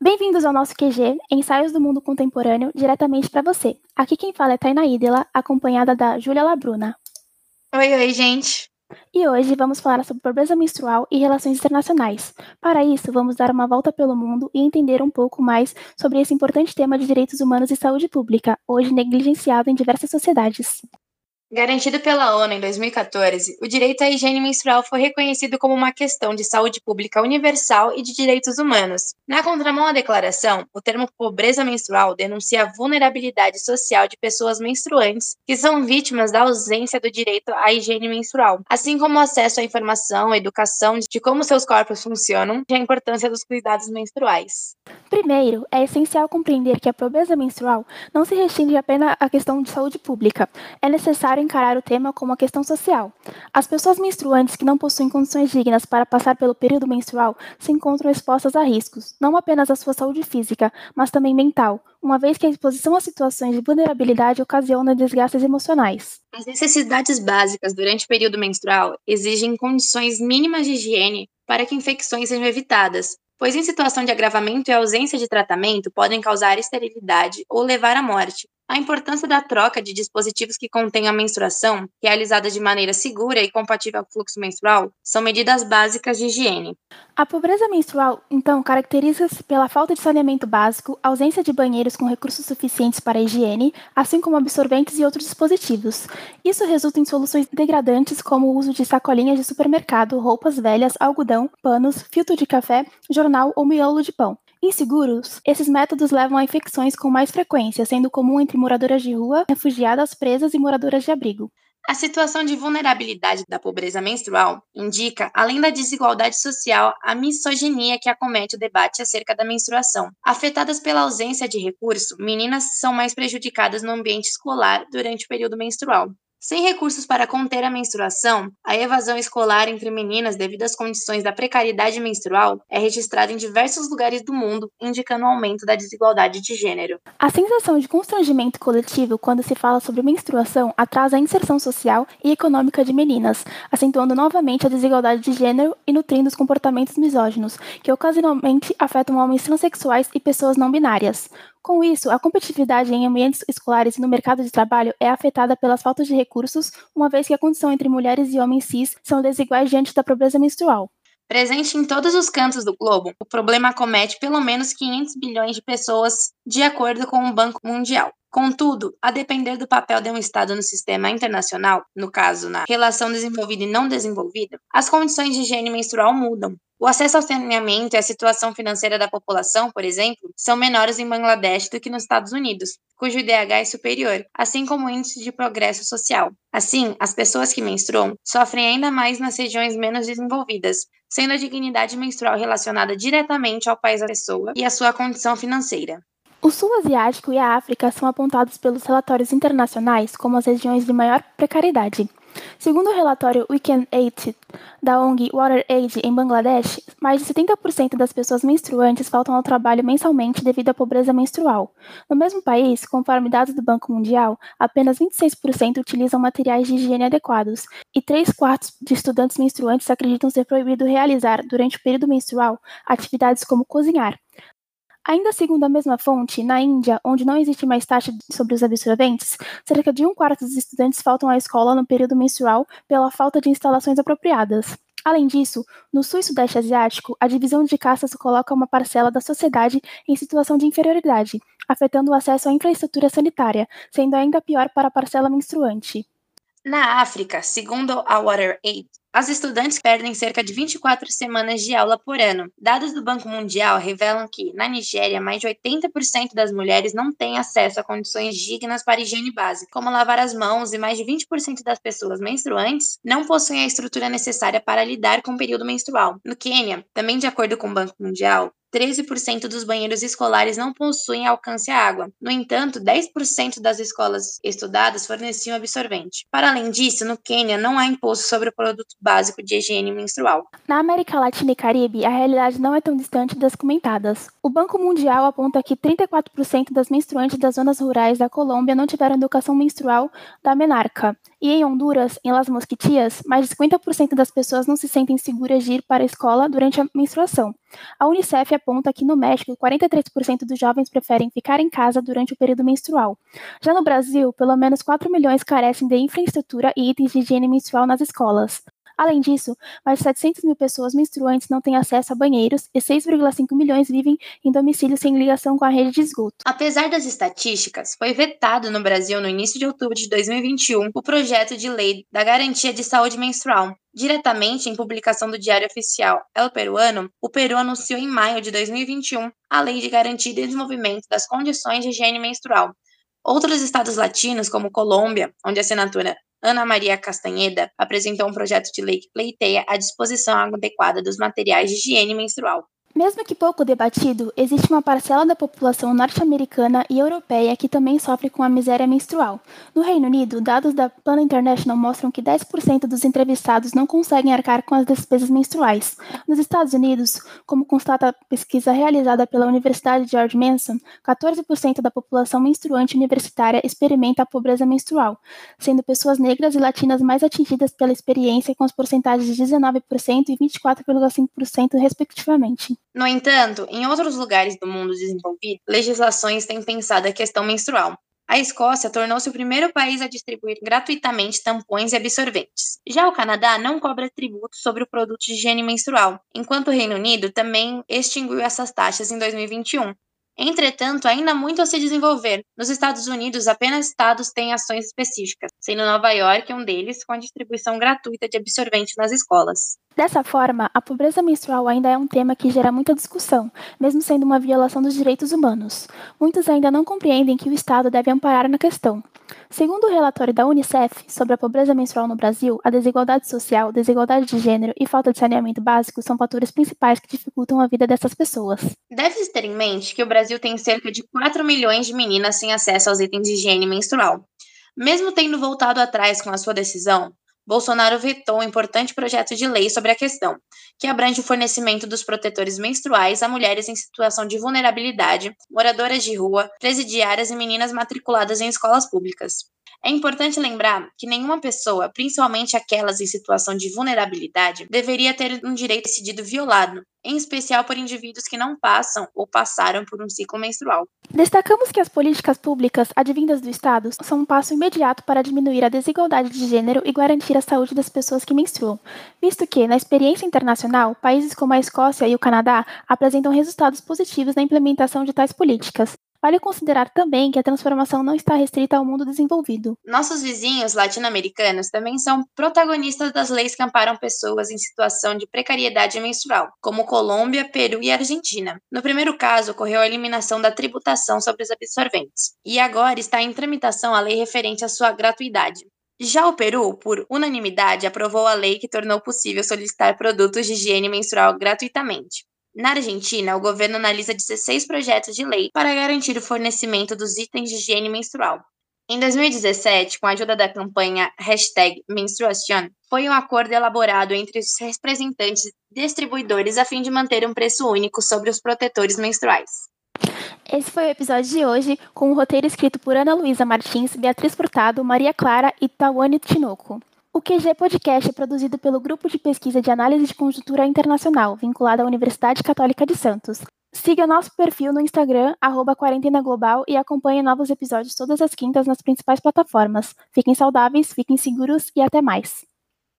Bem-vindos ao nosso QG, Ensaios do Mundo Contemporâneo, diretamente para você. Aqui quem fala é Taina Idela, acompanhada da Júlia Labruna. Oi, oi, gente. E hoje vamos falar sobre pobreza menstrual e relações internacionais. Para isso, vamos dar uma volta pelo mundo e entender um pouco mais sobre esse importante tema de direitos humanos e saúde pública, hoje negligenciado em diversas sociedades. Garantido pela ONU em 2014, o direito à higiene menstrual foi reconhecido como uma questão de saúde pública universal e de direitos humanos. Na contramão à declaração, o termo pobreza menstrual denuncia a vulnerabilidade social de pessoas menstruantes que são vítimas da ausência do direito à higiene menstrual, assim como o acesso à informação, educação de como seus corpos funcionam e a importância dos cuidados menstruais. Primeiro, é essencial compreender que a pobreza menstrual não se restringe apenas à questão de saúde pública. É necessário encarar o tema como uma questão social. As pessoas menstruantes que não possuem condições dignas para passar pelo período menstrual se encontram expostas a riscos, não apenas à sua saúde física, mas também mental, uma vez que a exposição a situações de vulnerabilidade ocasiona desgastes emocionais. As necessidades básicas durante o período menstrual exigem condições mínimas de higiene para que infecções sejam evitadas, pois em situação de agravamento e ausência de tratamento podem causar esterilidade ou levar à morte. A importância da troca de dispositivos que contêm a menstruação, realizada de maneira segura e compatível ao fluxo menstrual, são medidas básicas de higiene. A pobreza menstrual, então, caracteriza-se pela falta de saneamento básico, ausência de banheiros com recursos suficientes para a higiene, assim como absorventes e outros dispositivos. Isso resulta em soluções degradantes como o uso de sacolinhas de supermercado, roupas velhas, algodão, panos, filtro de café, jornal ou miolo de pão. Inseguros, esses métodos levam a infecções com mais frequência, sendo comum entre moradoras de rua, refugiadas, presas e moradoras de abrigo. A situação de vulnerabilidade da pobreza menstrual indica, além da desigualdade social, a misoginia que acomete o debate acerca da menstruação. Afetadas pela ausência de recurso, meninas são mais prejudicadas no ambiente escolar durante o período menstrual. Sem recursos para conter a menstruação, a evasão escolar entre meninas devido às condições da precariedade menstrual é registrada em diversos lugares do mundo, indicando o um aumento da desigualdade de gênero. A sensação de constrangimento coletivo quando se fala sobre menstruação atrasa a inserção social e econômica de meninas, acentuando novamente a desigualdade de gênero e nutrindo os comportamentos misóginos, que ocasionalmente afetam homens transexuais e pessoas não binárias. Com isso, a competitividade em ambientes escolares e no mercado de trabalho é afetada pelas faltas de recursos, uma vez que a condição entre mulheres e homens cis são desiguais diante da pobreza menstrual. Presente em todos os cantos do globo, o problema acomete pelo menos 500 bilhões de pessoas, de acordo com o Banco Mundial. Contudo, a depender do papel de um Estado no sistema internacional, no caso na relação desenvolvida e não desenvolvida, as condições de higiene menstrual mudam. O acesso ao saneamento e a situação financeira da população, por exemplo, são menores em Bangladesh do que nos Estados Unidos, cujo IDH é superior, assim como o índice de progresso social. Assim, as pessoas que menstruam sofrem ainda mais nas regiões menos desenvolvidas, sendo a dignidade menstrual relacionada diretamente ao país da pessoa e à sua condição financeira. O Sul Asiático e a África são apontados pelos relatórios internacionais como as regiões de maior precariedade. Segundo o relatório Weekend Aid da ONG WaterAid em Bangladesh, mais de 70% das pessoas menstruantes faltam ao trabalho mensalmente devido à pobreza menstrual. No mesmo país, conforme dados do Banco Mundial, apenas 26% utilizam materiais de higiene adequados e 3 quartos de estudantes menstruantes acreditam ser proibido realizar, durante o período menstrual, atividades como cozinhar. Ainda segundo a mesma fonte, na Índia, onde não existe mais taxa sobre os absorventes, cerca de um quarto dos estudantes faltam à escola no período menstrual pela falta de instalações apropriadas. Além disso, no sul e sudeste asiático, a divisão de castas coloca uma parcela da sociedade em situação de inferioridade, afetando o acesso à infraestrutura sanitária, sendo ainda pior para a parcela menstruante. Na África, segundo a WaterAid, as estudantes perdem cerca de 24 semanas de aula por ano. Dados do Banco Mundial revelam que, na Nigéria, mais de 80% das mulheres não têm acesso a condições dignas para higiene básica, como lavar as mãos, e mais de 20% das pessoas menstruantes não possuem a estrutura necessária para lidar com o período menstrual. No Quênia, também de acordo com o Banco Mundial, 13% dos banheiros escolares não possuem alcance à água. No entanto, 10% das escolas estudadas forneciam absorvente. Para além disso, no Quênia não há imposto sobre o produto básico de higiene menstrual. Na América Latina e Caribe, a realidade não é tão distante das comentadas. O Banco Mundial aponta que 34% das menstruantes das zonas rurais da Colômbia não tiveram educação menstrual da menarca. E em Honduras, em Las Mosquitias, mais de 50% das pessoas não se sentem seguras de ir para a escola durante a menstruação. A Unicef aponta que no México, 43% dos jovens preferem ficar em casa durante o período menstrual. Já no Brasil, pelo menos 4 milhões carecem de infraestrutura e itens de higiene menstrual nas escolas. Além disso, mais de 700 mil pessoas menstruantes não têm acesso a banheiros e 6,5 milhões vivem em domicílios sem ligação com a rede de esgoto. Apesar das estatísticas, foi vetado no Brasil no início de outubro de 2021 o projeto de lei da garantia de saúde menstrual, Diretamente em publicação do Diário Oficial El Peruano, o Peru anunciou em maio de 2021 a Lei de Garantia e Desenvolvimento das Condições de Higiene Menstrual. Outros estados latinos, como Colômbia, onde a senatora Ana Maria Castanheda apresentou um projeto de lei que pleiteia a disposição adequada dos materiais de higiene menstrual. Mesmo que pouco debatido, existe uma parcela da população norte-americana e europeia que também sofre com a miséria menstrual. No Reino Unido, dados da Plan International mostram que 10% dos entrevistados não conseguem arcar com as despesas menstruais. Nos Estados Unidos, como constata a pesquisa realizada pela Universidade George Mason, 14% da população menstruante universitária experimenta a pobreza menstrual, sendo pessoas negras e latinas mais atingidas pela experiência com as porcentagens de 19% e 24,5% respectivamente. No entanto, em outros lugares do mundo desenvolvido, legislações têm pensado a questão menstrual. A Escócia tornou-se o primeiro país a distribuir gratuitamente tampões e absorventes. Já o Canadá não cobra tributo sobre o produto de higiene menstrual, enquanto o Reino Unido também extinguiu essas taxas em 2021. Entretanto, ainda há muito a se desenvolver. Nos Estados Unidos, apenas estados têm ações específicas, sendo Nova York um deles, com a distribuição gratuita de absorvente nas escolas. Dessa forma, a pobreza menstrual ainda é um tema que gera muita discussão, mesmo sendo uma violação dos direitos humanos. Muitos ainda não compreendem que o Estado deve amparar na questão. Segundo o relatório da Unicef sobre a pobreza menstrual no Brasil, a desigualdade social, desigualdade de gênero e falta de saneamento básico são fatores principais que dificultam a vida dessas pessoas. Deve-se ter em mente que o Brasil tem cerca de 4 milhões de meninas sem acesso aos itens de higiene menstrual. Mesmo tendo voltado atrás com a sua decisão, Bolsonaro vetou um importante projeto de lei sobre a questão, que abrange o fornecimento dos protetores menstruais a mulheres em situação de vulnerabilidade, moradoras de rua, presidiárias e meninas matriculadas em escolas públicas. É importante lembrar que nenhuma pessoa, principalmente aquelas em situação de vulnerabilidade, deveria ter um direito decidido violado, em especial por indivíduos que não passam ou passaram por um ciclo menstrual. Destacamos que as políticas públicas advindas do Estado são um passo imediato para diminuir a desigualdade de gênero e garantir a saúde das pessoas que menstruam, visto que, na experiência internacional, países como a Escócia e o Canadá apresentam resultados positivos na implementação de tais políticas. Vale considerar também que a transformação não está restrita ao mundo desenvolvido. Nossos vizinhos latino-americanos também são protagonistas das leis que amparam pessoas em situação de precariedade menstrual, como Colômbia, Peru e Argentina. No primeiro caso, ocorreu a eliminação da tributação sobre os absorventes, e agora está em tramitação a lei referente à sua gratuidade. Já o Peru, por unanimidade, aprovou a lei que tornou possível solicitar produtos de higiene menstrual gratuitamente. Na Argentina, o governo analisa 16 projetos de lei para garantir o fornecimento dos itens de higiene menstrual. Em 2017, com a ajuda da campanha hashtag Menstruación, foi um acordo elaborado entre os representantes distribuidores a fim de manter um preço único sobre os protetores menstruais. Esse foi o episódio de hoje, com o um roteiro escrito por Ana Luísa Martins, Beatriz Furtado, Maria Clara e Tawane Tinoco. O QG Podcast é produzido pelo Grupo de Pesquisa de Análise de Conjuntura Internacional, vinculado à Universidade Católica de Santos. Siga nosso perfil no Instagram, arroba Quarentena Global, e acompanhe novos episódios todas as quintas nas principais plataformas. Fiquem saudáveis, fiquem seguros e até mais.